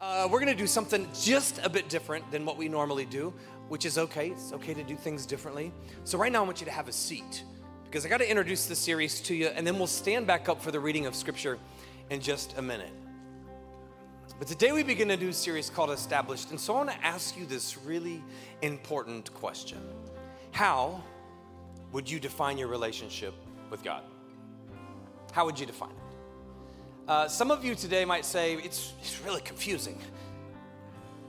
Uh, we're going to do something just a bit different than what we normally do, which is okay. It's okay to do things differently. So, right now, I want you to have a seat because I got to introduce the series to you, and then we'll stand back up for the reading of Scripture in just a minute. But today, we begin a new series called Established, and so I want to ask you this really important question How would you define your relationship with God? How would you define it? Uh, some of you today might say it's, it's really confusing.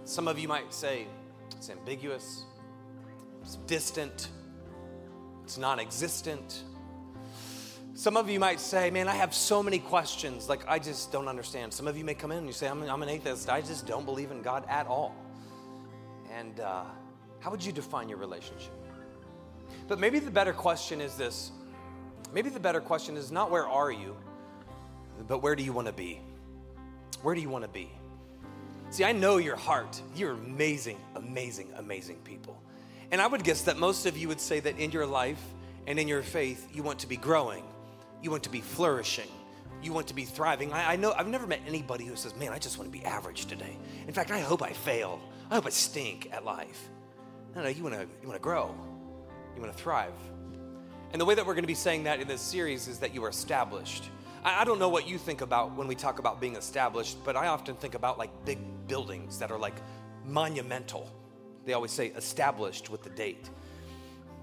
Some of you might say it's ambiguous, it's distant, it's non existent. Some of you might say, Man, I have so many questions, like I just don't understand. Some of you may come in and you say, I'm, I'm an atheist, I just don't believe in God at all. And uh, how would you define your relationship? But maybe the better question is this maybe the better question is not where are you? But where do you want to be? Where do you want to be? See, I know your heart. You're amazing, amazing, amazing people. And I would guess that most of you would say that in your life and in your faith, you want to be growing, you want to be flourishing, you want to be thriving. I, I know I've never met anybody who says, Man, I just want to be average today. In fact, I hope I fail. I hope I stink at life. No, no, you want to you want to grow. You want to thrive. And the way that we're going to be saying that in this series is that you are established. I don't know what you think about when we talk about being established, but I often think about like big buildings that are like monumental. They always say established with the date.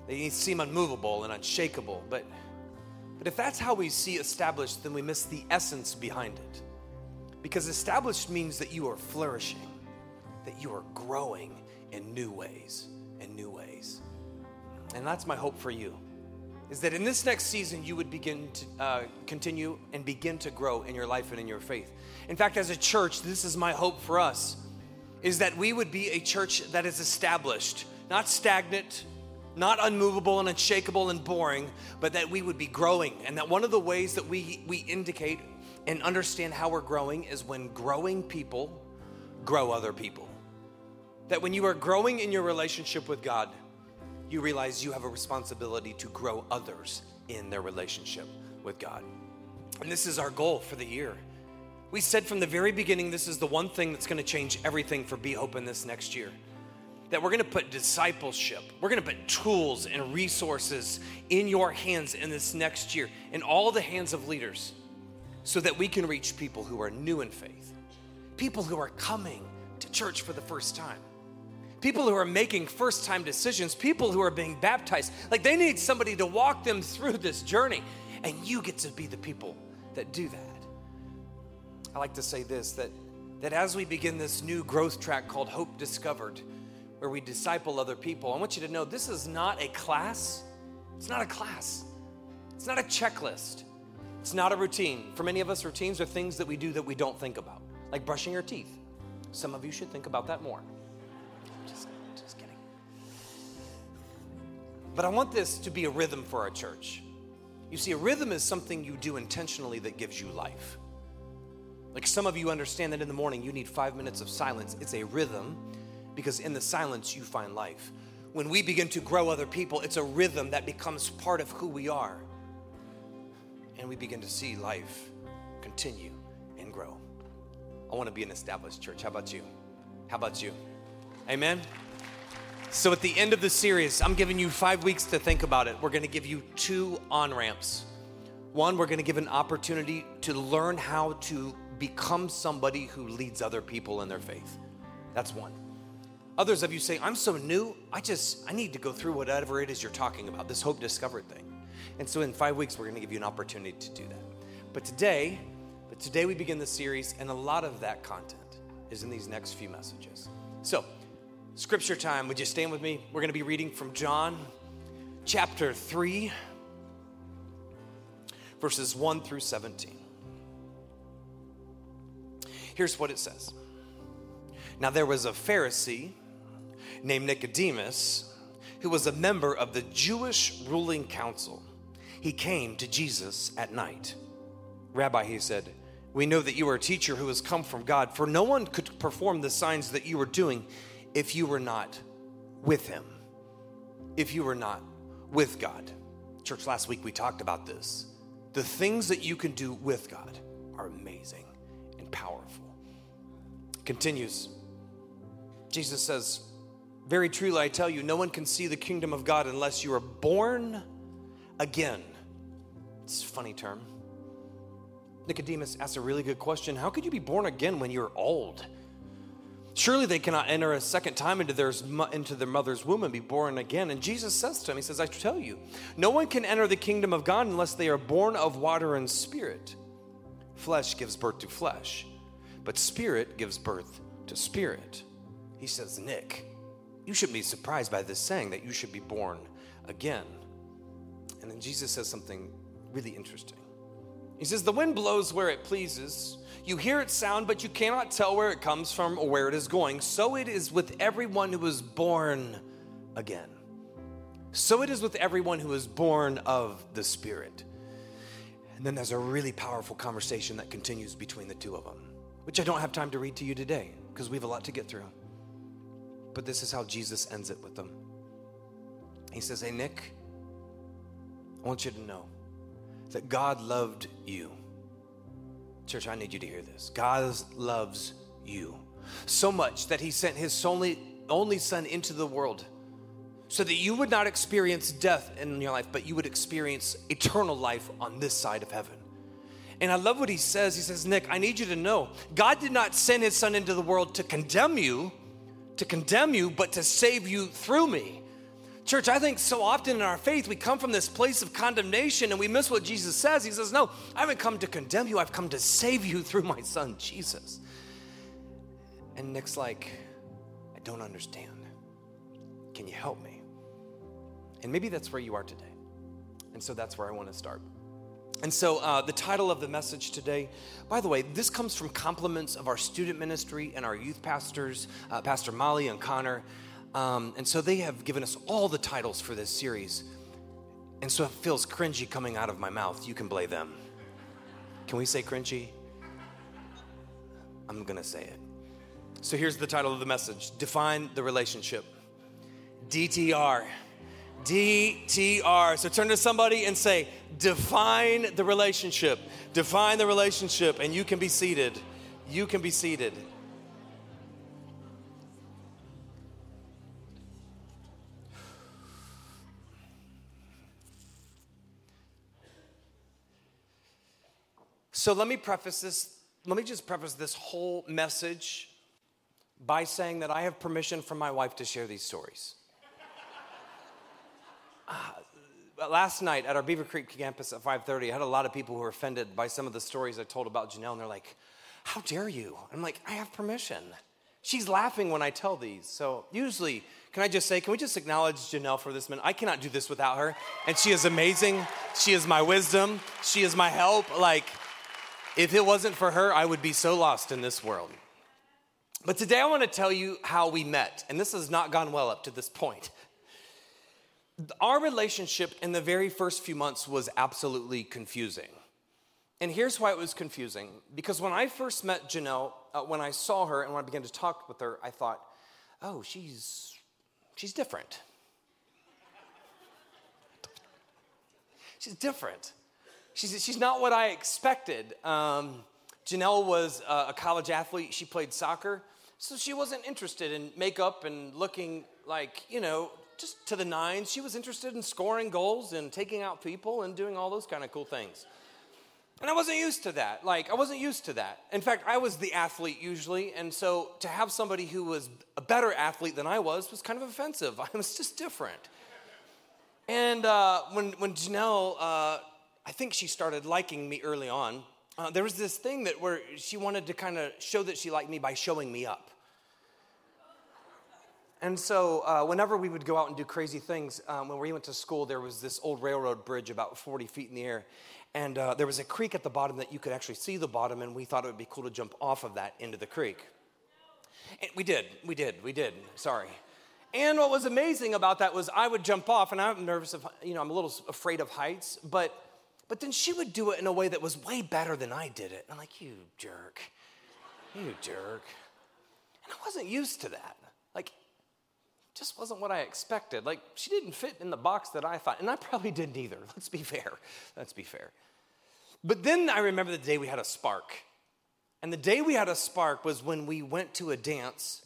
They seem unmovable and unshakable, but but if that's how we see established, then we miss the essence behind it. Because established means that you are flourishing, that you are growing in new ways, in new ways. And that's my hope for you is that in this next season you would begin to uh, continue and begin to grow in your life and in your faith. In fact, as a church, this is my hope for us is that we would be a church that is established, not stagnant, not unmovable and unshakable and boring, but that we would be growing. And that one of the ways that we, we indicate and understand how we're growing is when growing people grow other people. That when you are growing in your relationship with God, you realize you have a responsibility to grow others in their relationship with God. And this is our goal for the year. We said from the very beginning, this is the one thing that's going to change everything for Be Hope in this next year. That we're going to put discipleship, we're going to put tools and resources in your hands in this next year, in all the hands of leaders, so that we can reach people who are new in faith, people who are coming to church for the first time people who are making first time decisions, people who are being baptized. Like they need somebody to walk them through this journey. And you get to be the people that do that. I like to say this that, that as we begin this new growth track called Hope Discovered, where we disciple other people, I want you to know this is not a class. It's not a class. It's not a checklist. It's not a routine. For many of us, routines are things that we do that we don't think about, like brushing your teeth. Some of you should think about that more. But I want this to be a rhythm for our church. You see, a rhythm is something you do intentionally that gives you life. Like some of you understand that in the morning you need five minutes of silence. It's a rhythm because in the silence you find life. When we begin to grow other people, it's a rhythm that becomes part of who we are. And we begin to see life continue and grow. I want to be an established church. How about you? How about you? Amen. So at the end of the series, I'm giving you five weeks to think about it. We're going to give you two on ramps. One, we're going to give an opportunity to learn how to become somebody who leads other people in their faith. That's one. Others of you say, I'm so new, I just, I need to go through whatever it is you're talking about, this hope discovered thing. And so in five weeks, we're going to give you an opportunity to do that. But today, but today we begin the series, and a lot of that content is in these next few messages. So, Scripture time. Would you stand with me? We're going to be reading from John chapter 3, verses 1 through 17. Here's what it says Now there was a Pharisee named Nicodemus who was a member of the Jewish ruling council. He came to Jesus at night. Rabbi, he said, we know that you are a teacher who has come from God, for no one could perform the signs that you are doing if you were not with Him, if you were not with God. Church, last week we talked about this. The things that you can do with God are amazing and powerful. continues. Jesus says, Very truly I tell you, no one can see the kingdom of God unless you are born again. It's a funny term. Nicodemus asks a really good question How could you be born again when you're old? Surely they cannot enter a second time into their, into their mother's womb and be born again. And Jesus says to him, He says, I tell you, no one can enter the kingdom of God unless they are born of water and spirit. Flesh gives birth to flesh, but spirit gives birth to spirit. He says, Nick, you shouldn't be surprised by this saying that you should be born again. And then Jesus says something really interesting. He says, The wind blows where it pleases. You hear its sound, but you cannot tell where it comes from or where it is going. So it is with everyone who is born again. So it is with everyone who is born of the Spirit. And then there's a really powerful conversation that continues between the two of them, which I don't have time to read to you today because we have a lot to get through. But this is how Jesus ends it with them. He says, Hey, Nick, I want you to know that God loved you. Church, I need you to hear this. God loves you so much that he sent his only, only son into the world so that you would not experience death in your life, but you would experience eternal life on this side of heaven. And I love what he says. He says, Nick, I need you to know God did not send his son into the world to condemn you, to condemn you, but to save you through me. Church, I think so often in our faith we come from this place of condemnation and we miss what Jesus says. He says, No, I haven't come to condemn you, I've come to save you through my son, Jesus. And Nick's like, I don't understand. Can you help me? And maybe that's where you are today. And so that's where I want to start. And so, uh, the title of the message today, by the way, this comes from compliments of our student ministry and our youth pastors, uh, Pastor Molly and Connor. Um, and so they have given us all the titles for this series. And so it feels cringy coming out of my mouth. You can blame them. Can we say cringy? I'm going to say it. So here's the title of the message Define the Relationship. DTR. DTR. So turn to somebody and say, Define the relationship. Define the relationship. And you can be seated. You can be seated. So let me preface this, let me just preface this whole message by saying that I have permission from my wife to share these stories. uh, last night at our Beaver Creek campus at 5:30, I had a lot of people who were offended by some of the stories I told about Janelle, and they're like, "How dare you?" I'm like, "I have permission." She's laughing when I tell these. So usually, can I just say, can we just acknowledge Janelle for this minute? I cannot do this without her, and she is amazing. She is my wisdom. She is my help. Like if it wasn't for her, I would be so lost in this world. But today I want to tell you how we met, and this has not gone well up to this point. Our relationship in the very first few months was absolutely confusing. And here's why it was confusing because when I first met Janelle, uh, when I saw her and when I began to talk with her, I thought, oh, she's, she's different. she's different she's, she's not what I expected. Um, Janelle was a college athlete. She played soccer. So she wasn't interested in makeup and looking like, you know, just to the nines. She was interested in scoring goals and taking out people and doing all those kind of cool things. And I wasn't used to that. Like, I wasn't used to that. In fact, I was the athlete usually. And so to have somebody who was a better athlete than I was was kind of offensive. I was just different. And uh, when, when Janelle uh, I think she started liking me early on. Uh, there was this thing that where she wanted to kind of show that she liked me by showing me up. And so, uh, whenever we would go out and do crazy things, um, when we went to school, there was this old railroad bridge about 40 feet in the air. And uh, there was a creek at the bottom that you could actually see the bottom, and we thought it would be cool to jump off of that into the creek. And we did, we did, we did. Sorry. And what was amazing about that was I would jump off, and I'm nervous of, you know, I'm a little afraid of heights, but but then she would do it in a way that was way better than I did it. And I'm like, you jerk. You jerk. And I wasn't used to that. Like, just wasn't what I expected. Like, she didn't fit in the box that I thought. And I probably didn't either. Let's be fair. Let's be fair. But then I remember the day we had a spark. And the day we had a spark was when we went to a dance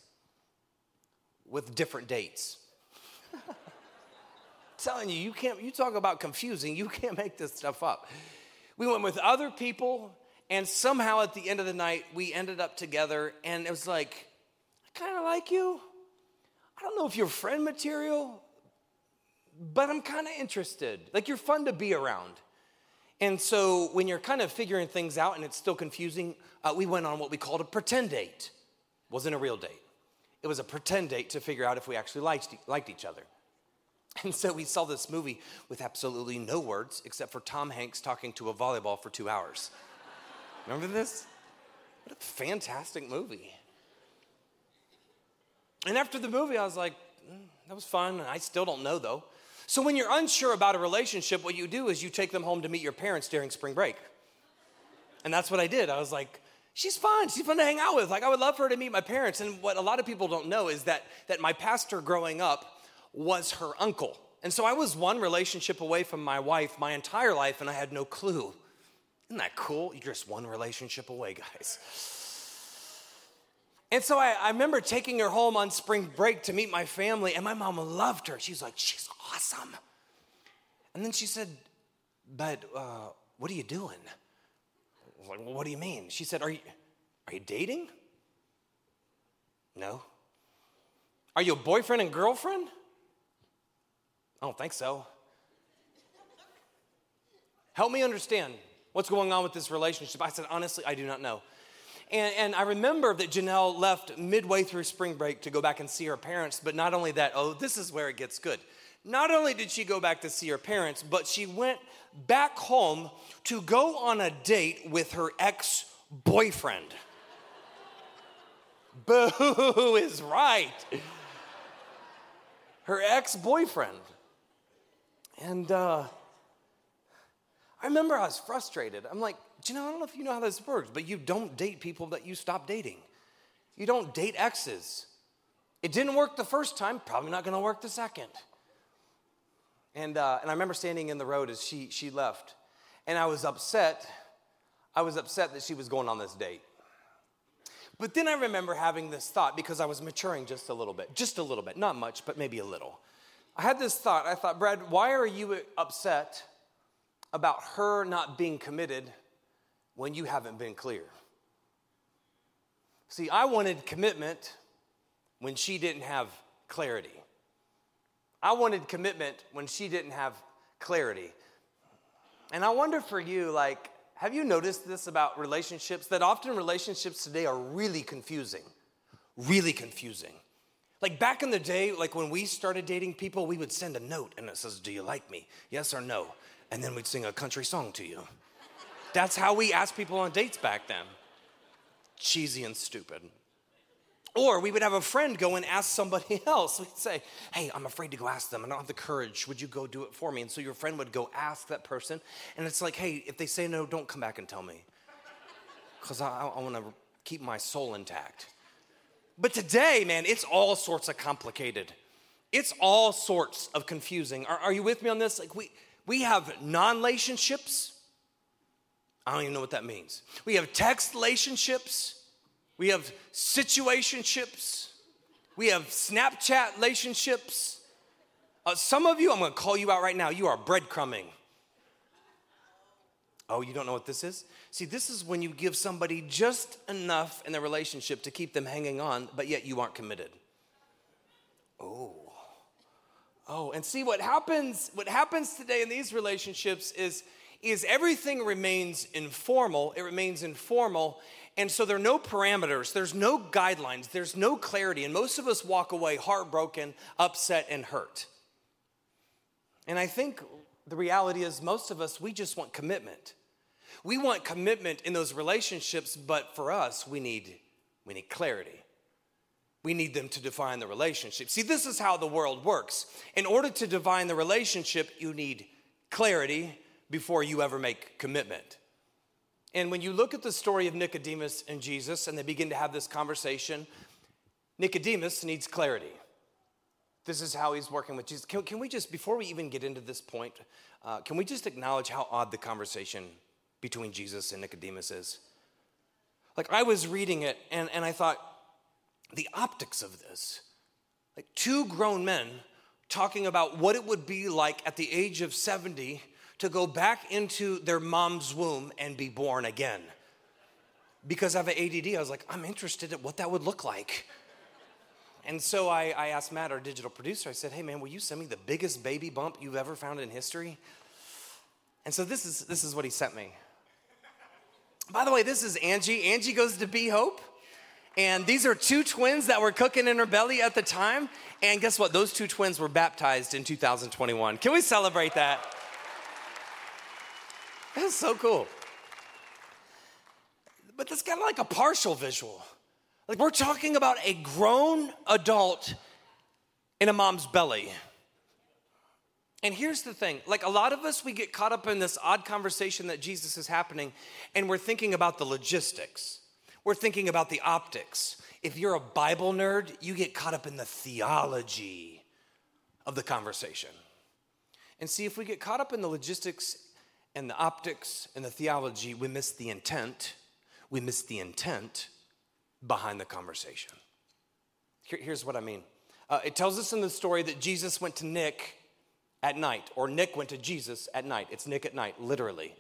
with different dates. telling you, you can't, you talk about confusing, you can't make this stuff up. We went with other people, and somehow at the end of the night, we ended up together, and it was like, I kind of like you. I don't know if you're friend material, but I'm kind of interested. Like, you're fun to be around. And so, when you're kind of figuring things out and it's still confusing, uh, we went on what we called a pretend date. Wasn't a real date. It was a pretend date to figure out if we actually liked, liked each other. And so we saw this movie with absolutely no words except for Tom Hanks talking to a volleyball for two hours. Remember this? What a fantastic movie. And after the movie, I was like, mm, that was fun. I still don't know though. So when you're unsure about a relationship, what you do is you take them home to meet your parents during spring break. And that's what I did. I was like, she's fun. She's fun to hang out with. Like, I would love for her to meet my parents. And what a lot of people don't know is that, that my pastor growing up was her uncle. And so I was one relationship away from my wife my entire life, and I had no clue. Isn't that cool? You're just one relationship away, guys. And so I, I, remember taking her home on spring break to meet my family, and my mom loved her. She's like, she's awesome. And then she said, But uh, what are you doing? I was like, well, what do you mean? She said, are you, are you dating? No. Are you a boyfriend and girlfriend? I don't think so. Help me understand what's going on with this relationship. I said, honestly, I do not know. And, and, I remember that Janelle left midway through spring break to go back and see her parents, but not only that, oh, this is where it gets good. Not only did she go back to see her parents, but she went back home to go on a date with her ex boyfriend. Boo is right. Her ex boyfriend. And uh, I remember I was frustrated. I'm like, you know, I don't know if you know how this works, but you don't date people that you stop dating. You don't date exes. It didn't work the first time, probably not gonna work the second. And, uh, and I remember standing in the road as she, she left. And I was upset. I was upset that she was going on this date. But then I remember having this thought because I was maturing just a little bit, just a little bit, not much, but maybe a little. I had this thought. I thought, Brad, why are you upset about her not being committed when you haven't been clear? See, I wanted commitment when she didn't have clarity. I wanted commitment when she didn't have clarity. And I wonder for you, like, have you noticed this about relationships? That often relationships today are really confusing. Really confusing. Like back in the day, like when we started dating people, we would send a note and it says, Do you like me? Yes or no? And then we'd sing a country song to you. That's how we asked people on dates back then. Cheesy and stupid. Or we would have a friend go and ask somebody else. We'd say, Hey, I'm afraid to go ask them. I don't have the courage. Would you go do it for me? And so your friend would go ask that person. And it's like, Hey, if they say no, don't come back and tell me. Because I, I want to keep my soul intact. But today, man, it's all sorts of complicated. It's all sorts of confusing. Are, are you with me on this? Like, we, we have non relationships. I don't even know what that means. We have text relationships. We have situationships. We have Snapchat relationships. Uh, some of you, I'm gonna call you out right now, you are breadcrumbing. Oh, you don't know what this is? See, this is when you give somebody just enough in the relationship to keep them hanging on, but yet you aren't committed. Oh. Oh, and see what happens what happens today in these relationships is is everything remains informal. It remains informal and so there are no parameters, there's no guidelines, there's no clarity. And most of us walk away heartbroken, upset, and hurt. And I think the reality is, most of us, we just want commitment. We want commitment in those relationships, but for us, we need, we need clarity. We need them to define the relationship. See, this is how the world works. In order to define the relationship, you need clarity before you ever make commitment. And when you look at the story of Nicodemus and Jesus, and they begin to have this conversation, Nicodemus needs clarity. This is how he's working with Jesus. Can, can we just, before we even get into this point, uh, can we just acknowledge how odd the conversation between Jesus and Nicodemus is? Like I was reading it and, and I thought, the optics of this, like two grown men talking about what it would be like at the age of 70 to go back into their mom's womb and be born again. Because I have an ADD, I was like, I'm interested in what that would look like. And so I, I asked Matt, our digital producer, I said, hey man, will you send me the biggest baby bump you've ever found in history? And so this is, this is what he sent me. By the way, this is Angie. Angie goes to Be Hope. And these are two twins that were cooking in her belly at the time. And guess what? Those two twins were baptized in 2021. Can we celebrate that? That's so cool. But that's kind of like a partial visual. Like we're talking about a grown adult in a mom's belly. And here's the thing like a lot of us, we get caught up in this odd conversation that Jesus is happening, and we're thinking about the logistics, we're thinking about the optics. If you're a Bible nerd, you get caught up in the theology of the conversation. And see, if we get caught up in the logistics and the optics and the theology, we miss the intent. We miss the intent behind the conversation. Here, here's what I mean uh, it tells us in the story that Jesus went to Nick at night, or Nick went to Jesus at night. It's Nick at night, literally.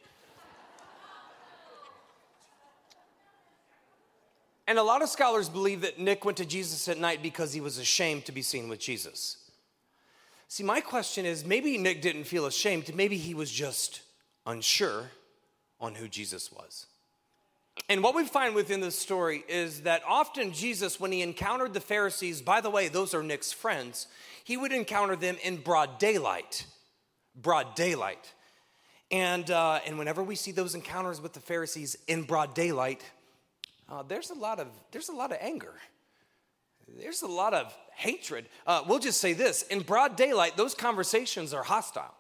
And a lot of scholars believe that Nick went to Jesus at night because he was ashamed to be seen with Jesus. See, my question is maybe Nick didn't feel ashamed, maybe he was just unsure on who Jesus was. And what we find within this story is that often Jesus, when he encountered the Pharisees, by the way, those are Nick's friends, he would encounter them in broad daylight. Broad daylight. And, uh, and whenever we see those encounters with the Pharisees in broad daylight, uh, there's, a lot of, there's a lot of anger. There's a lot of hatred. Uh, we'll just say this in broad daylight, those conversations are hostile.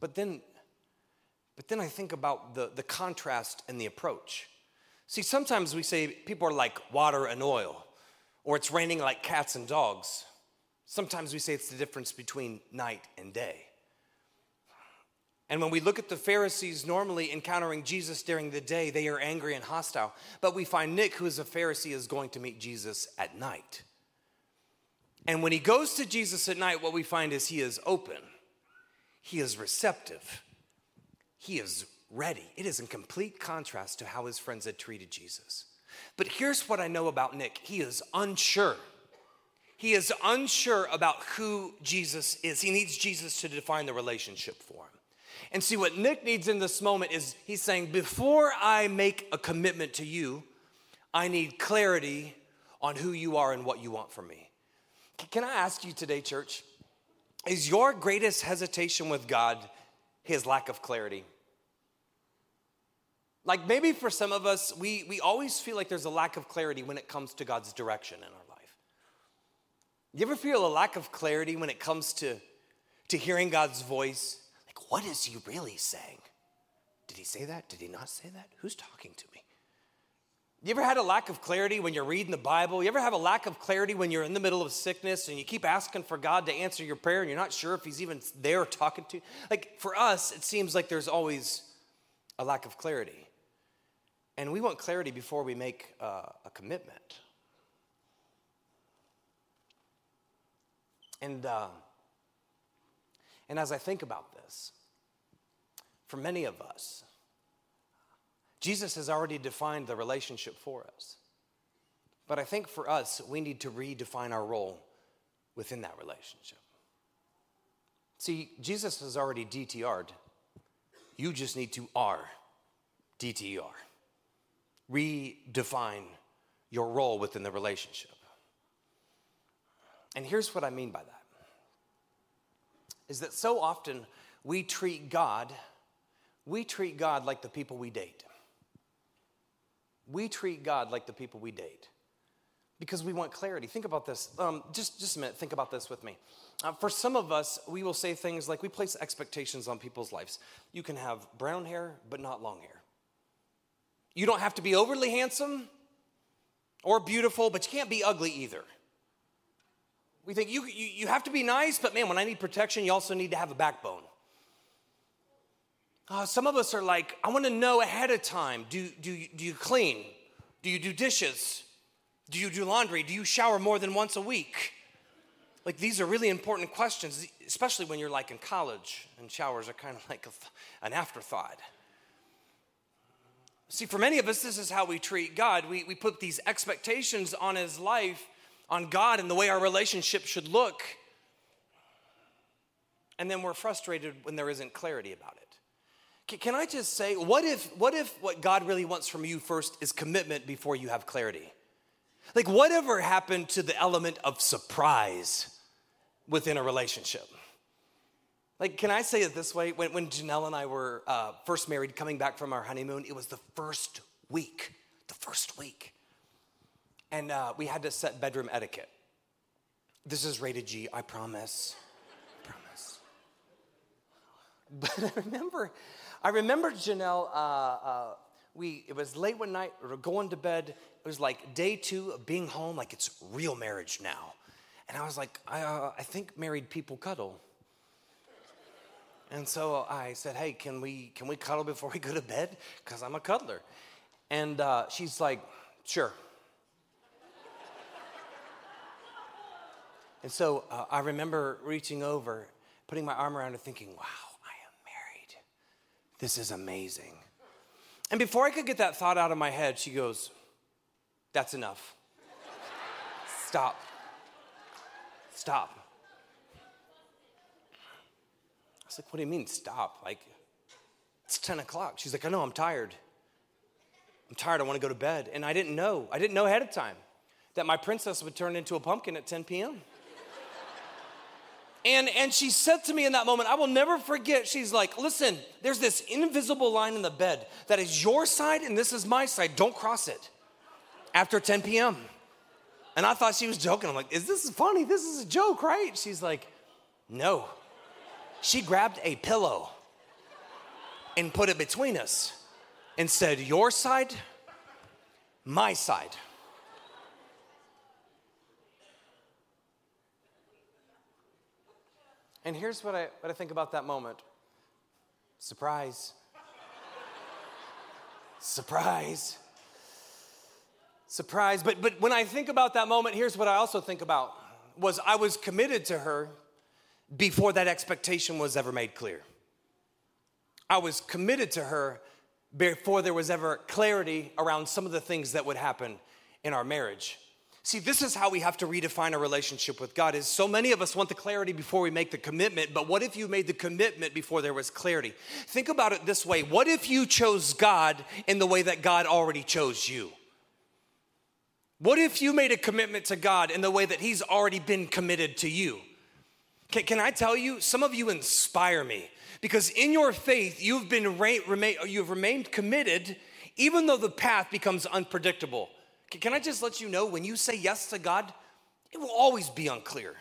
But then but then I think about the, the contrast and the approach. See, sometimes we say people are like water and oil, or it's raining like cats and dogs. Sometimes we say it's the difference between night and day. And when we look at the Pharisees normally encountering Jesus during the day, they are angry and hostile. But we find Nick, who is a Pharisee, is going to meet Jesus at night. And when he goes to Jesus at night, what we find is he is open, he is receptive, he is ready. It is in complete contrast to how his friends had treated Jesus. But here's what I know about Nick he is unsure. He is unsure about who Jesus is. He needs Jesus to define the relationship for him. And see, what Nick needs in this moment is he's saying, Before I make a commitment to you, I need clarity on who you are and what you want from me. Can I ask you today, church, is your greatest hesitation with God his lack of clarity? Like maybe for some of us, we, we always feel like there's a lack of clarity when it comes to God's direction in our life. You ever feel a lack of clarity when it comes to, to hearing God's voice? Like, what is he really saying? Did he say that? Did he not say that? Who's talking to me? You ever had a lack of clarity when you're reading the Bible? You ever have a lack of clarity when you're in the middle of sickness and you keep asking for God to answer your prayer and you're not sure if He's even there talking to you? Like for us, it seems like there's always a lack of clarity. And we want clarity before we make uh, a commitment. And, uh, and as I think about this, for many of us, Jesus has already defined the relationship for us. But I think for us, we need to redefine our role within that relationship. See, Jesus has already DTR'd. You just need to R, DTR redefine your role within the relationship. And here's what I mean by that is that so often we treat God, we treat God like the people we date. We treat God like the people we date because we want clarity. Think about this. Um, just, just a minute, think about this with me. Uh, for some of us, we will say things like we place expectations on people's lives. You can have brown hair, but not long hair. You don't have to be overly handsome or beautiful, but you can't be ugly either. We think you, you, you have to be nice, but man, when I need protection, you also need to have a backbone. Uh, some of us are like, I want to know ahead of time. Do, do, do you clean? Do you do dishes? Do you do laundry? Do you shower more than once a week? Like, these are really important questions, especially when you're like in college and showers are kind of like an afterthought. See, for many of us, this is how we treat God. We, we put these expectations on His life, on God, and the way our relationship should look. And then we're frustrated when there isn't clarity about it. Can I just say, what if, what if what God really wants from you first is commitment before you have clarity? Like, whatever happened to the element of surprise within a relationship? Like, can I say it this way? When, when Janelle and I were uh, first married, coming back from our honeymoon, it was the first week, the first week. And uh, we had to set bedroom etiquette. This is rated G, I promise. I promise. But I remember, I remember Janelle, uh, uh, we, it was late one night, we were going to bed. It was like day two of being home, like it's real marriage now. And I was like, I, uh, I think married people cuddle. And so I said, Hey, can we, can we cuddle before we go to bed? Because I'm a cuddler. And uh, she's like, Sure. and so uh, I remember reaching over, putting my arm around her, thinking, Wow, I am married. This is amazing. And before I could get that thought out of my head, she goes, That's enough. Stop. Stop. I was like, What do you mean, stop? Like, it's 10 o'clock. She's like, I know, I'm tired. I'm tired. I want to go to bed. And I didn't know, I didn't know ahead of time that my princess would turn into a pumpkin at 10 p.m. And, and she said to me in that moment, I will never forget, she's like, listen, there's this invisible line in the bed that is your side and this is my side. Don't cross it after 10 p.m. And I thought she was joking. I'm like, is this funny? This is a joke, right? She's like, no. She grabbed a pillow and put it between us and said, Your side, my side. And here's what I, what I think about that moment surprise. surprise. Surprise. But, but when I think about that moment, here's what I also think about was I was committed to her before that expectation was ever made clear. I was committed to her before there was ever clarity around some of the things that would happen in our marriage. See, this is how we have to redefine a relationship with God is so many of us want the clarity before we make the commitment, but what if you made the commitment before there was clarity? Think about it this way. What if you chose God in the way that God already chose you? What if you made a commitment to God in the way that he's already been committed to you? Can, can I tell you, some of you inspire me because in your faith, you've, been remain, you've remained committed even though the path becomes unpredictable. Can, can I just let you know when you say yes to God, it will always be unclear.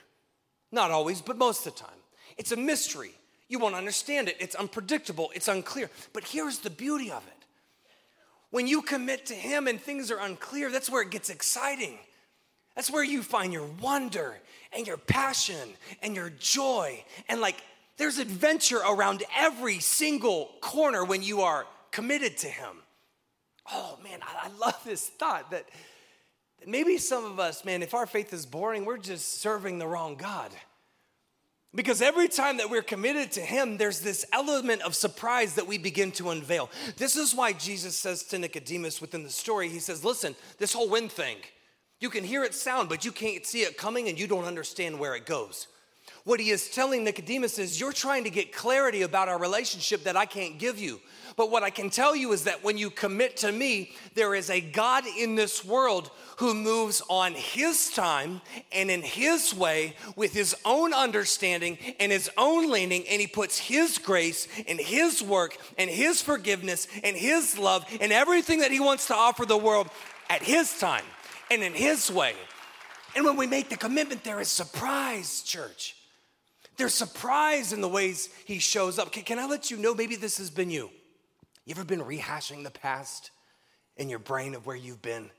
Not always, but most of the time. It's a mystery. You won't understand it. It's unpredictable. It's unclear. But here's the beauty of it when you commit to Him and things are unclear, that's where it gets exciting. That's where you find your wonder and your passion and your joy. And like, there's adventure around every single corner when you are committed to Him. Oh man, I, love this thought that, that maybe some of us, man, if our faith is boring, we're just serving the wrong God. Because every time that we're committed to Him, there's this element of surprise that we begin to unveil. This is why Jesus says to Nicodemus within the story, He says, Listen, this whole wind thing, you can hear it sound, but you can't see it coming and you don't understand where it goes. What he is telling Nicodemus is, You're trying to get clarity about our relationship that I can't give you. But what I can tell you is that when you commit to me, there is a God in this world who moves on his time and in his way with his own understanding and his own leaning, and he puts his grace and his work and his forgiveness and his love and everything that he wants to offer the world at his time and in His way. And when we make the commitment, there is surprise, church. There's surprise in the ways He shows up. Can, can I let you know? Maybe this has been you. You ever been rehashing the past in your brain of where you've been?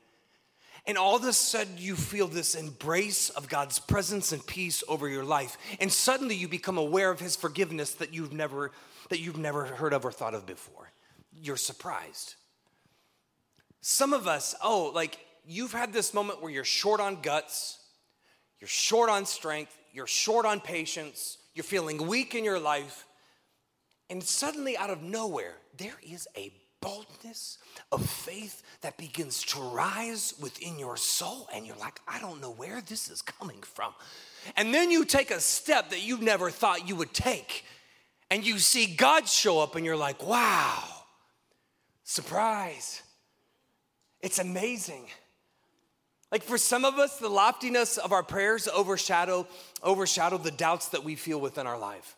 And all of a sudden, you feel this embrace of God's presence and peace over your life. And suddenly, you become aware of His forgiveness that you've never, that you've never heard of or thought of before. You're surprised. Some of us, oh, like you've had this moment where you're short on guts, you're short on strength, you're short on patience, you're feeling weak in your life, and suddenly, out of nowhere, there is a boldness of faith that begins to rise within your soul, and you're like, I don't know where this is coming from. And then you take a step that you never thought you would take, and you see God show up, and you're like, wow, surprise. It's amazing. Like for some of us, the loftiness of our prayers overshadow, overshadow the doubts that we feel within our life.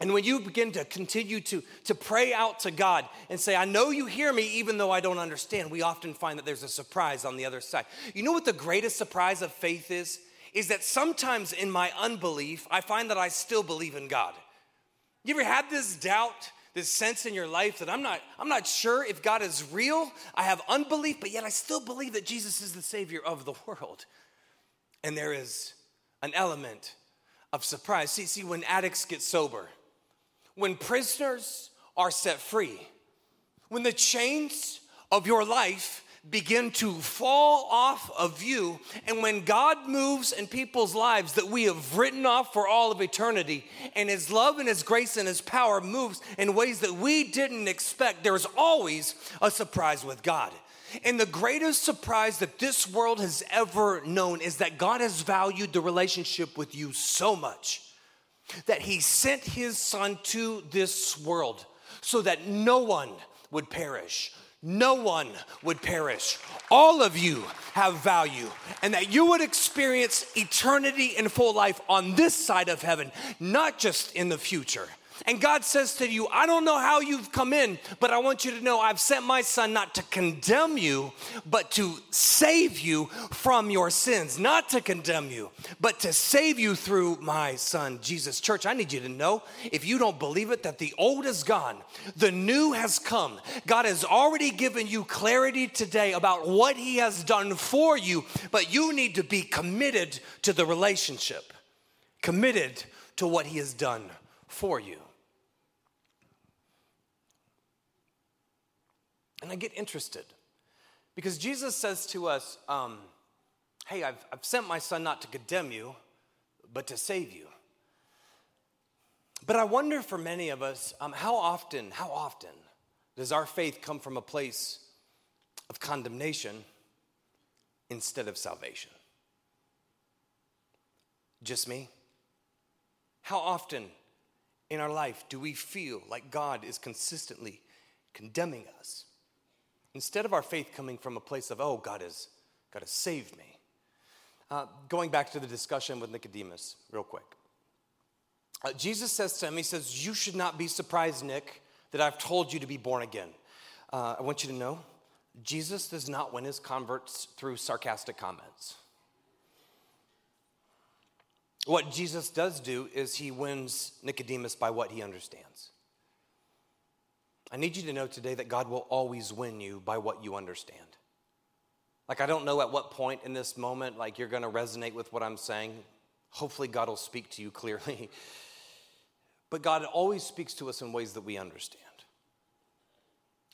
And when you begin to continue to, to pray out to God and say, I know you hear me even though I don't understand, we often find that there's a surprise on the other side. You know what the greatest surprise of faith is? Is that sometimes in my unbelief, I find that I still believe in God. You ever had this doubt, this sense in your life that I'm not, I'm not sure if God is real? I have unbelief, but yet I still believe that Jesus is the Savior of the world. And there is an element of surprise. See, see, when addicts get sober, when prisoners are set free, when the chains of your life begin to fall off of you, and when God moves in people's lives that we have written off for all of eternity, and His love and His grace and His power moves in ways that we didn't expect, there's always a surprise with God. And the greatest surprise that this world has ever known is that God has valued the relationship with you so much that he sent his son to this world so that no one would perish. No one would perish. All of you have value, and that you would experience eternity in full life on this side of heaven, not just in the future. And God says to you, I don't know how you've come in, but I want you to know I've sent my son not to condemn you, but to save you from your sins. Not to condemn you, but to save you through my son, Jesus. Church, I need you to know, if you don't believe it, that the old is gone, the new has come. God has already given you clarity today about what he has done for you, but you need to be committed to the relationship, committed to what he has done for you. And I get interested because Jesus says to us, um, Hey, I've, I've sent my son not to condemn you, but to save you. But I wonder for many of us, um, how often, how often does our faith come from a place of condemnation instead of salvation? Just me? How often in our life do we feel like God is consistently condemning us Instead of our faith coming from a place of, oh, God has, God has saved me. Uh, going back to the discussion with Nicodemus, real quick. Uh, Jesus says to him, He says, You should not be surprised, Nick, that I've told you to be born again. Uh, I want you to know, Jesus does not win his converts through sarcastic comments. What Jesus does do is he wins Nicodemus by what he understands. I need you to know today that God will always win you by what you understand. Like, I don't know at what point in this moment, like, you're gonna resonate with what I'm saying. Hopefully, God will speak to you clearly. But God always speaks to us in ways that we understand.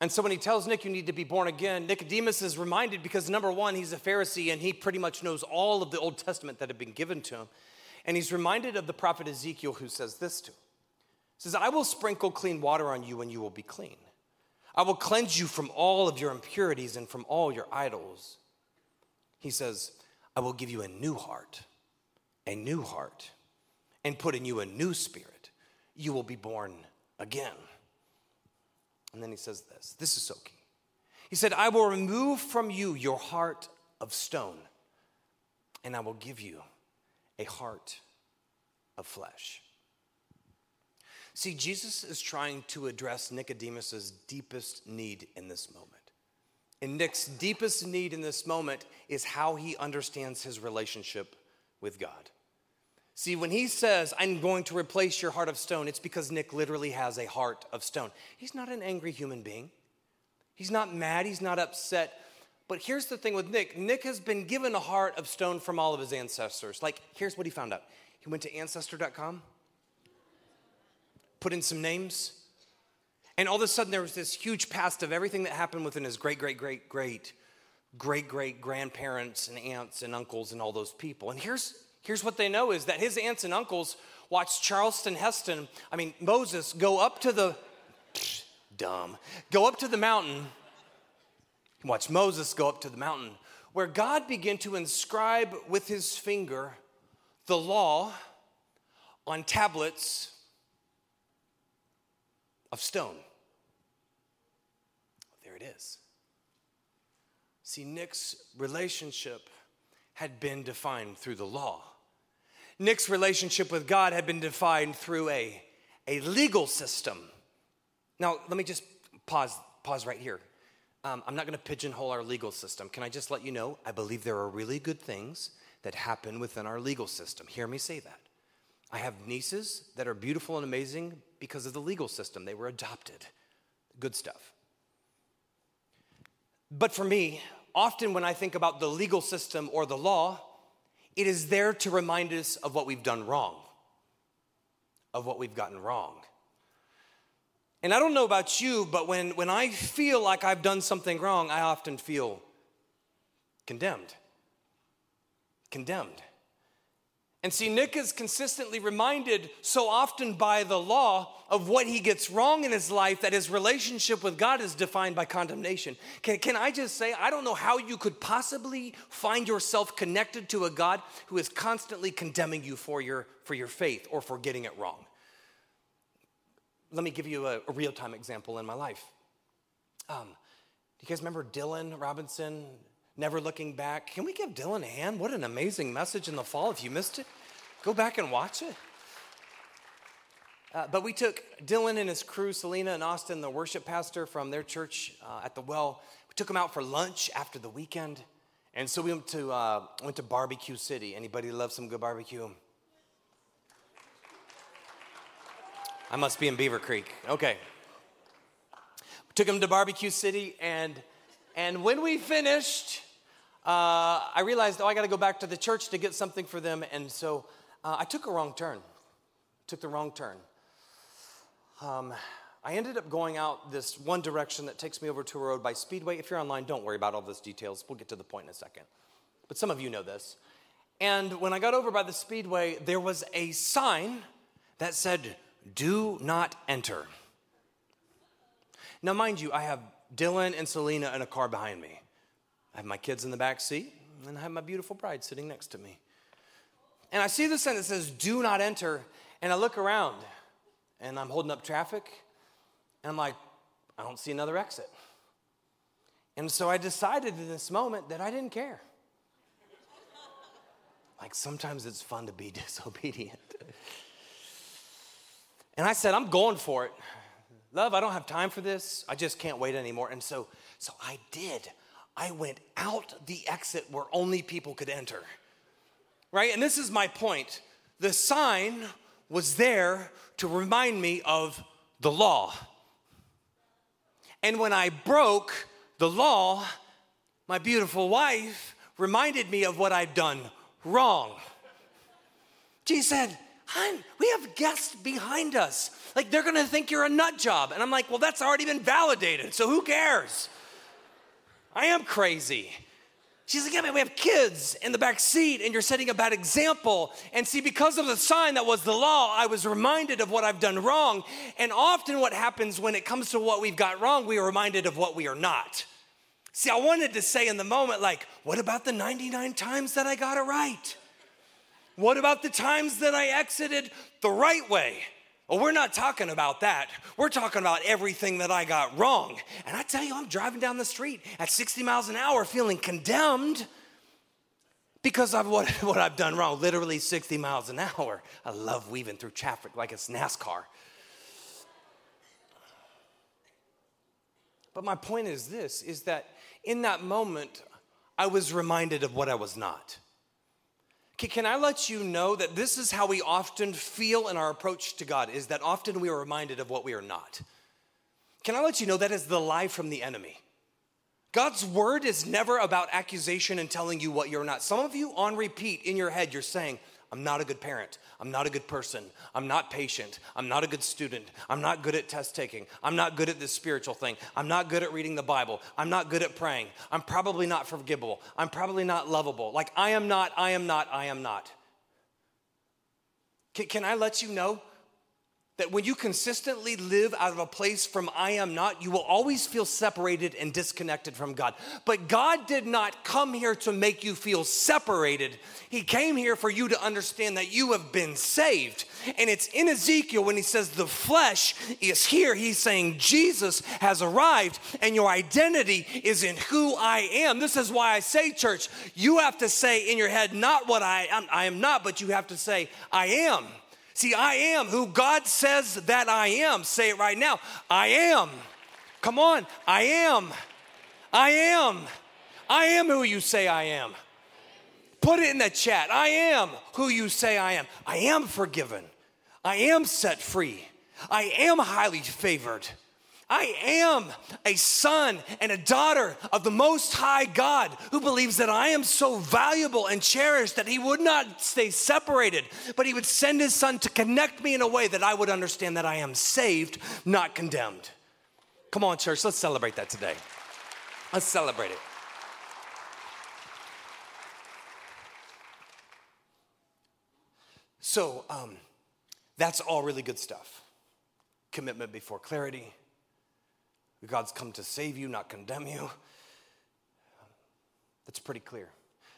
And so when he tells Nick you need to be born again, Nicodemus is reminded because number one, he's a Pharisee and he pretty much knows all of the Old Testament that had been given to him. And he's reminded of the prophet Ezekiel who says this to him says, I will sprinkle clean water on you and you will be clean. I will cleanse you from all of your impurities and from all your idols. He says, I will give you a new heart, a new heart, and put in you a new spirit. You will be born again. And then he says this this is so key. He said, I will remove from you your heart of stone, and I will give you a heart of flesh. See, Jesus is trying to address Nicodemus's deepest need in this moment. And Nick's deepest need in this moment is how he understands his relationship with God. See, when he says, I'm going to replace your heart of stone, it's because Nick literally has a heart of stone. He's not an angry human being. He's not mad, he's not upset, But here's the thing with Nick Nick has been given a heart of stone from all of his ancestors. Like, here's what he found out he went to ancestor.com, put in some names, and all of a sudden there was this huge past of everything that happened within his great, great, great, great, great, great grandparents and aunts and uncles and all those people. And here's, here's what they know is that his aunts and uncles watched Charlton Heston, I mean, Moses, go up to the, dumb, go up to the mountain Watch Moses go up to the mountain where God began to inscribe with his finger the law on tablets of stone. There it is. See, Nick's relationship had been defined through the law. Nick's relationship with God had been defined through a, a legal system. Now, let me just pause, pause right here. Um, I'm not going to pigeonhole our legal system. Can I just let you know? I believe there are really good things that happen within our legal system. Hear me say that. I have nieces that are beautiful and amazing because of the legal system. They were adopted. Good stuff. But for me, often when I think about the legal system or the law, it is there to remind us of what we've done wrong, of what we've gotten wrong. And I don't know about you, but when, when I feel like I've done something wrong, I often feel condemned. Condemned. And see, Nick is consistently reminded so often by the law of what he gets wrong in his life that his relationship with God is defined by condemnation. Can, can I just say, I don't know how you could possibly find yourself connected to a God who is constantly condemning you for your, for your faith or for getting it wrong let me give you a, a real time example in my life. Um, do you guys remember Dylan Robinson, Never Looking Back? Can we give Dylan a hand? What an amazing message in the fall. If you missed it, go back and watch it. Uh, but we took Dylan and his crew, Selena and Austin, the worship pastor from their church uh, at the well. We took them out for lunch after the weekend, and so we went to uh, went to Barbecue City. Anybody love some good barbecue? I must be in Beaver Creek. Okay. We took them to Barbecue City, and, and when we finished, uh, I realized, oh, I got to go back to the church to get something for them. And so uh, I took a wrong turn. Took the wrong turn. Um, I ended up going out this one direction that takes me over to a road by Speedway. If you're online, don't worry about all those details. We'll get to the point in a second. But some of you know this. And when I got over by the Speedway, there was a sign that said, do not enter. Now, mind you, I have Dylan and Selena in a car behind me. I have my kids in the back seat, and I have my beautiful bride sitting next to me. And I see the sign that says, Do not enter. And I look around, and I'm holding up traffic, and I'm like, I don't see another exit. And so I decided in this moment that I didn't care. like sometimes it's fun to be disobedient. And I said, I'm going for it. Love, I don't have time for this. I just can't wait anymore. And so, so I did. I went out the exit where only people could enter. Right? And this is my point. The sign was there to remind me of the law. And when I broke the law, my beautiful wife reminded me of what I'd done wrong. She said, Hun, we have guests behind us. Like they're gonna think you're a nut job. And I'm like, well, that's already been validated, so who cares? I am crazy. She's like, yeah, man, we have kids in the back seat, and you're setting a bad example. And see, because of the sign that was the law, I was reminded of what I've done wrong. And often, what happens when it comes to what we've got wrong, we are reminded of what we are not. See, I wanted to say in the moment, like, what about the 99 times that I got it right? What about the times that I exited the right way? Well, we're not talking about that. We're talking about everything that I got wrong. And I tell you, I'm driving down the street at 60 miles an hour feeling condemned because of what, what I've done wrong, literally 60 miles an hour. I love weaving through traffic like it's NASCAR. But my point is this is that in that moment, I was reminded of what I was not. Can I let you know that this is how we often feel in our approach to God, is that often we are reminded of what we are not. Can I let you know that is the lie from the enemy? God's word is never about accusation and telling you what you're not. Some of you on repeat in your head, you're saying, I'm not a good parent. I'm not a good person. I'm not patient. I'm not a good student. I'm not good at test taking. I'm not good at this spiritual thing. I'm not good at reading the Bible. I'm not good at praying. I'm probably not forgivable. I'm probably not lovable. Like, I am not, I am not, I am not. Can, can I let you know that when you consistently live out of a place from I am not, you will always feel separated and disconnected from God. But God did not come here to make you feel separated. He came here for you to understand that you have been saved. And it's in Ezekiel when he says the flesh is here, he's saying Jesus has arrived and your identity is in who I am. This is why I say, church, you have to say in your head, not what I am, I am not, but you have to say, I am. See, I am who God says that I am. Say it right now. I am. Come on. I am. I am. I am who you say I am. Put it in the chat. I am who you say I am. I am forgiven. I am set free. I am highly favored. I am a son and a daughter of the Most High God who believes that I am so valuable and cherished that He would not stay separated, but He would send His Son to connect me in a way that I would understand that I am saved, not condemned. Come on, church, let's celebrate that today. Let's celebrate it. So, um, that's all really good stuff. Commitment before clarity God's come to save you, not condemn you. That's pretty clear.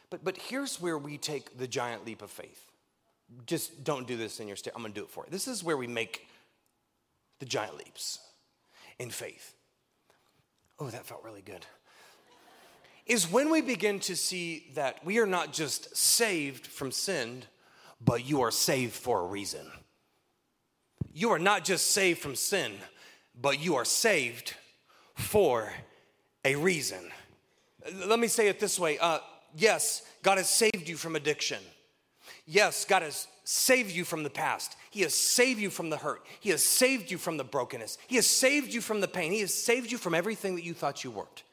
But, but here's where we take the giant leap of faith. Just don't do this in your state. I'm gonna do it for you. This is where we make the giant leaps in faith. Oh, that felt really good. Is when we begin to see that we are not just saved from sin, but you are saved for a reason. You are not just saved from sin, but you are saved for a reason. Let me say it this way uh, yes, God has saved you from addiction. Yes, God has saved you from the past. He has saved you from the hurt. He has saved you from the brokenness. He has saved you from the pain. He has saved you from everything that you thought you weren't.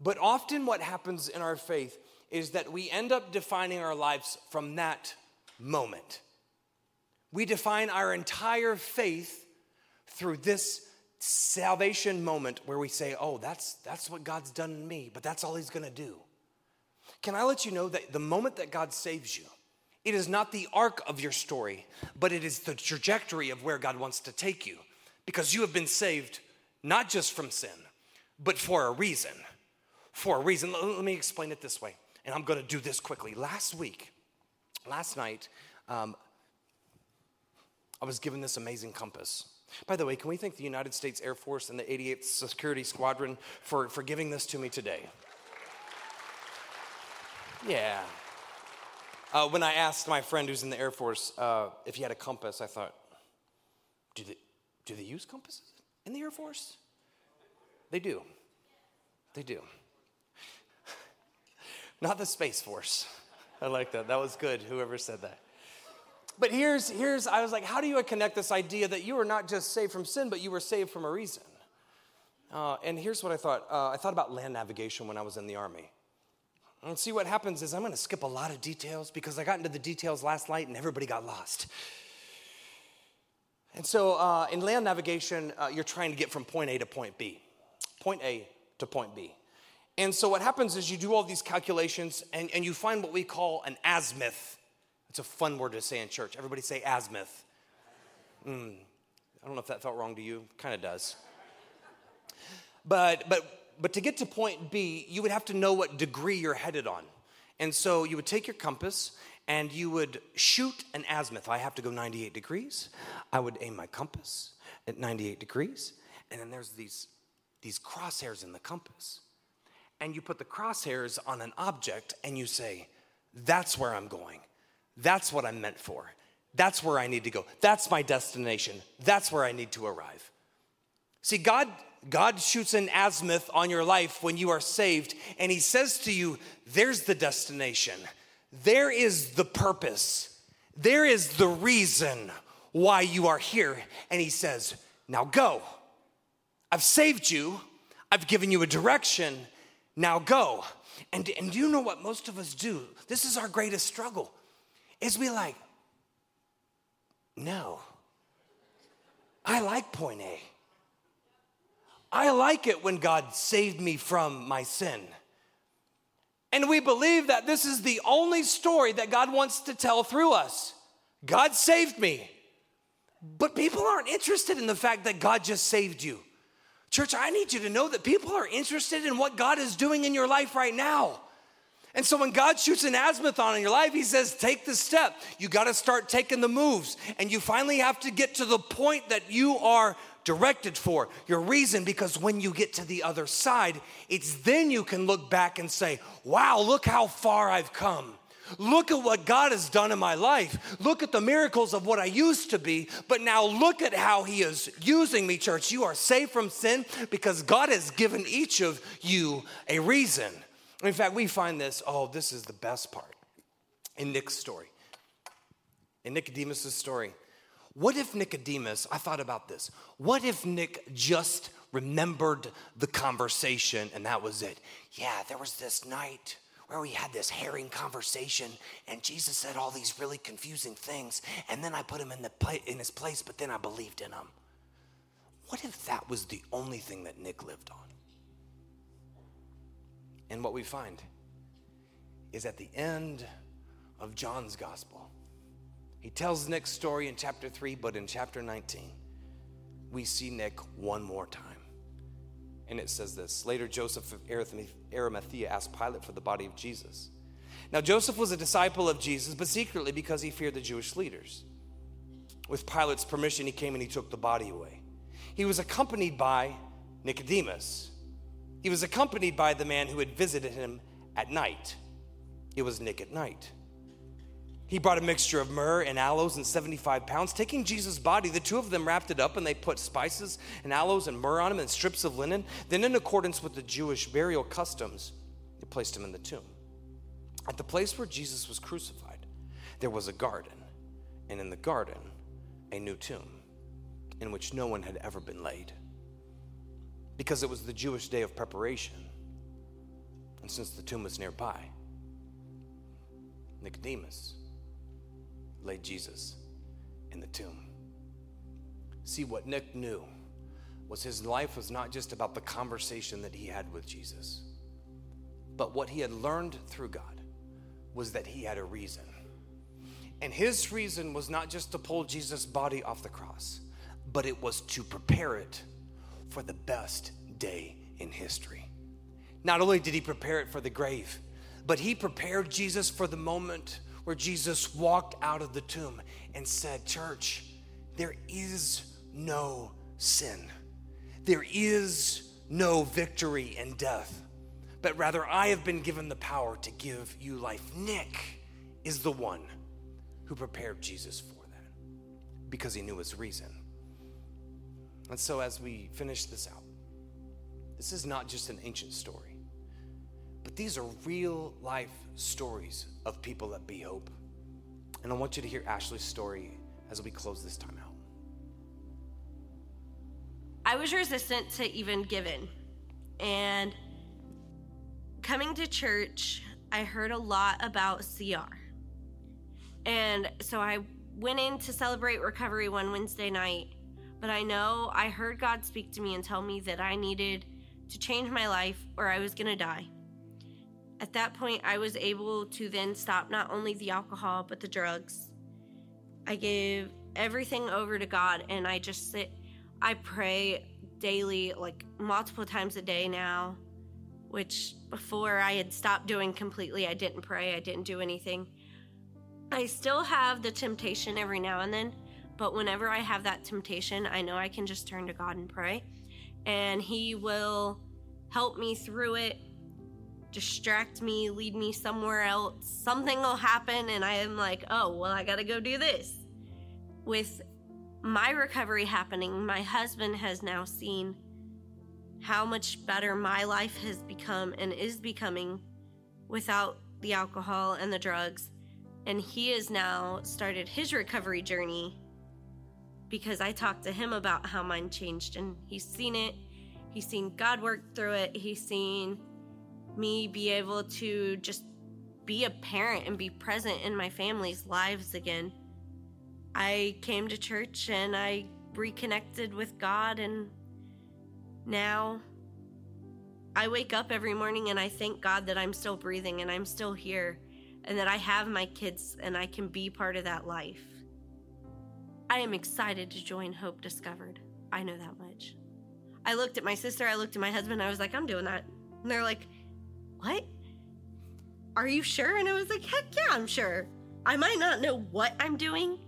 But often, what happens in our faith is that we end up defining our lives from that moment. We define our entire faith through this salvation moment where we say, oh, that's, that's what God's done in me, but that's all He's gonna do. Can I let you know that the moment that God saves you, it is not the arc of your story, but it is the trajectory of where God wants to take you because you have been saved not just from sin, but for a reason. For a reason. Let me explain it this way, and I'm gonna do this quickly. Last week, last night, um, I was given this amazing compass. By the way, can we thank the United States Air Force and the 88th Security Squadron for, for giving this to me today? Yeah. Uh, when I asked my friend who's in the Air Force uh, if he had a compass, I thought, do they, do they use compasses in the Air Force? They do. They do. Not the Space Force. I like that. That was good, whoever said that but here's, here's, I was like, how do you connect this idea that you were not just saved from sin, but you were saved from a reason? Uh, and here's what I thought. Uh, I thought about land navigation when I was in the Army. And see what happens is I'm going to skip a lot of details because I got into the details last night and everybody got lost. And so uh, in land navigation, uh, you're trying to get from point A to point B, point A to point B. And so what happens is you do all these calculations and, and you find what we call an azimuth it's a fun word to say in church. Everybody say azimuth. Mm, I don't know if that felt wrong to you. Kind of does. But but but to get to point B, you would have to know what degree you're headed on. And so you would take your compass and you would shoot an azimuth. I have to go 98 degrees. I would aim my compass at 98 degrees. And then there's these, these crosshairs in the compass. And you put the crosshairs on an object and you say, That's where I'm going. That's what I'm meant for. That's where I need to go. That's my destination. That's where I need to arrive. See, God, God shoots an azimuth on your life when you are saved, and He says to you, There's the destination. There is the purpose. There is the reason why you are here. And He says, Now go. I've saved you. I've given you a direction. Now go. And, and you know what most of us do? This is our greatest struggle. Is we like, no. I like point A. I like it when God saved me from my sin. And we believe that this is the only story that God wants to tell through us. God saved me. But people aren't interested in the fact that God just saved you. Church, I need you to know that people are interested in what God is doing in your life right now. And so when God shoots an azimuth on in your life, He says, take the step. You got to start taking the moves. And you finally have to get to the point that you are directed for, your reason, because when you get to the other side, it's then you can look back and say, wow, look how far I've come. Look at what God has done in my life. Look at the miracles of what I used to be, but now look at how He is using me, church. You are saved from sin because God has given each of you a reason. In fact, we find this, oh, this is the best part in Nick's story, in Nicodemus' story. What if Nicodemus, I thought about this, what if Nick just remembered the conversation and that was it? Yeah, there was this night where we had this herring conversation and Jesus said all these really confusing things and then I put him in, the in his place, but then I believed in him. What if that was the only thing that Nick lived on? And what we find is at the end of John's gospel, he tells Nick's story in chapter 3, but in chapter 19, we see Nick one more time. And it says this Later, Joseph of Arimathea asked Pilate for the body of Jesus. Now, Joseph was a disciple of Jesus, but secretly because he feared the Jewish leaders. With Pilate's permission, he came and he took the body away. He was accompanied by Nicodemus. He was accompanied by the man who had visited him at night. It was Nick at night. He brought a mixture of myrrh and aloes and 75 pounds. Taking Jesus' body, the two of them wrapped it up and they put spices and aloes and myrrh on him and strips of linen. Then, in accordance with the Jewish burial customs, they placed him in the tomb. At the place where Jesus was crucified, there was a garden, and in the garden, a new tomb in which no one had ever been laid. Because it was the Jewish day of preparation, and since the tomb was nearby, Nicodemus, laid Jesus in the tomb. See, what Nick knew was his life was not just about the conversation that he had with Jesus, but what he had learned through God was that he had a reason. And his reason was not just to pull Jesus' body off the cross, but it was to prepare it for the best day in history. Not only did he prepare it for the grave, but he prepared Jesus for the moment where Jesus walked out of the tomb and said, Church, there is no sin. There is no victory in death, but rather I have been given the power to give you life. Nick is the one who prepared Jesus for that because he knew his reason. And so, as we finish this out, this is not just an ancient story. But these are real life stories of people that be hope. And I want you to hear Ashley's story as we close this time out. I was resistant to even giving. And coming to church, I heard a lot about CR. And so I went in to celebrate recovery one Wednesday night. But I know I heard God speak to me and tell me that I needed to change my life or I was going to die. At that point, I was able to then stop not only the alcohol, but the drugs. I gave everything over to God and I just sit, I pray daily, like multiple times a day now, which before I had stopped doing completely. I didn't pray, I didn't do anything. I still have the temptation every now and then, but whenever I have that temptation, I know I can just turn to God and pray, and He will help me through it distract me, lead me somewhere else. Something will happen, and I am like, oh, well, I gotta go do this. With my recovery happening, my husband has now seen how much better my life has become and is becoming without the alcohol and the drugs. And he has now started his recovery journey because I talked to him about how mine changed and he's seen it He's seen God work through it. He's seen me be able to just be a parent and be present in my family's lives again. I came to church and I reconnected with God, and now I wake up every morning and I thank God that I'm still breathing and I'm still here and that I have my kids and I can be part of that life. I am excited to join Hope Discovered. I know that much. I looked at my sister, I looked at my husband, I was like, I'm doing that. And they're like, What? Are you sure? And I was like, Heck yeah, I'm sure. I might not know what I'm doing,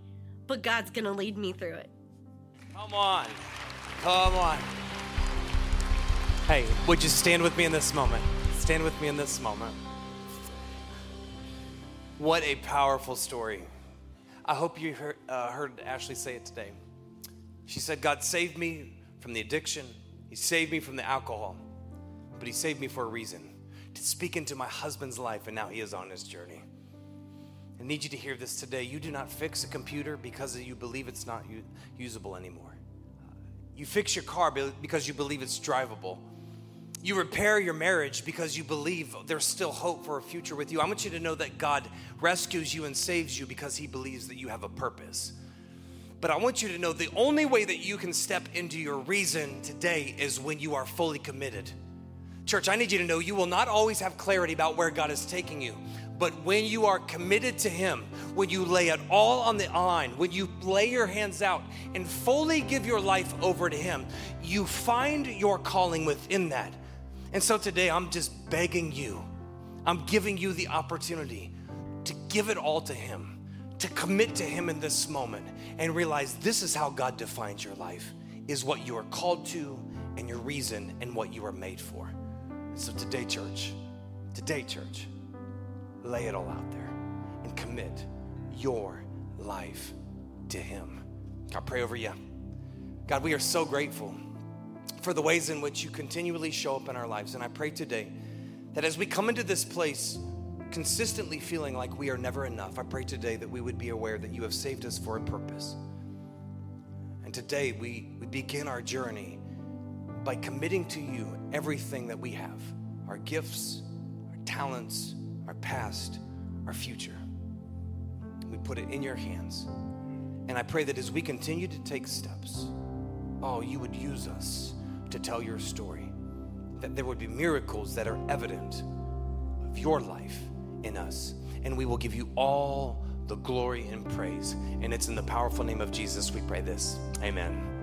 but God's gonna lead me through it. Come on. Come on. Hey, would you stand with me in this moment? Stand with me in this moment. What a powerful story. I hope you heard, uh, heard Ashley say it today. She said, God saved me from the addiction, He saved me from the alcohol, but He saved me for a reason to speak into my husband's life, and now he is on his journey. I need you to hear this today. You do not fix a computer because you believe it's not usable anymore. You fix your car because you believe it's drivable. You repair your marriage because you believe there's still hope for a future with you. I want you to know that God rescues you and saves you because He believes that you have a purpose. But I want you to know the only way that you can step into your reason today is when you are fully committed. Church, I need you to know you will not always have clarity about where God is taking you. But when you are committed to Him, when you lay it all on the line, when you lay your hands out and fully give your life over to Him, you find your calling within that. And so today I'm just begging you, I'm giving you the opportunity to give it all to Him, to commit to Him in this moment and realize this is how God defines your life, is what you are called to and your reason and what you are made for. So today, church, today, church, lay it all out there and commit your life to Him. I pray over you. God, we are so grateful for the ways in which you continually show up in our lives. And I pray today that as we come into this place, consistently feeling like we are never enough, I pray today that we would be aware that you have saved us for a purpose. And today we, we begin our journey by committing to you everything that we have our gifts, our talents, our past, our future. We put it in your hands. And I pray that as we continue to take steps, oh, you would use us to tell your story. That there would be miracles that are evident of your life in us. And we will give you all the glory and praise. And it's in the powerful name of Jesus we pray this. Amen.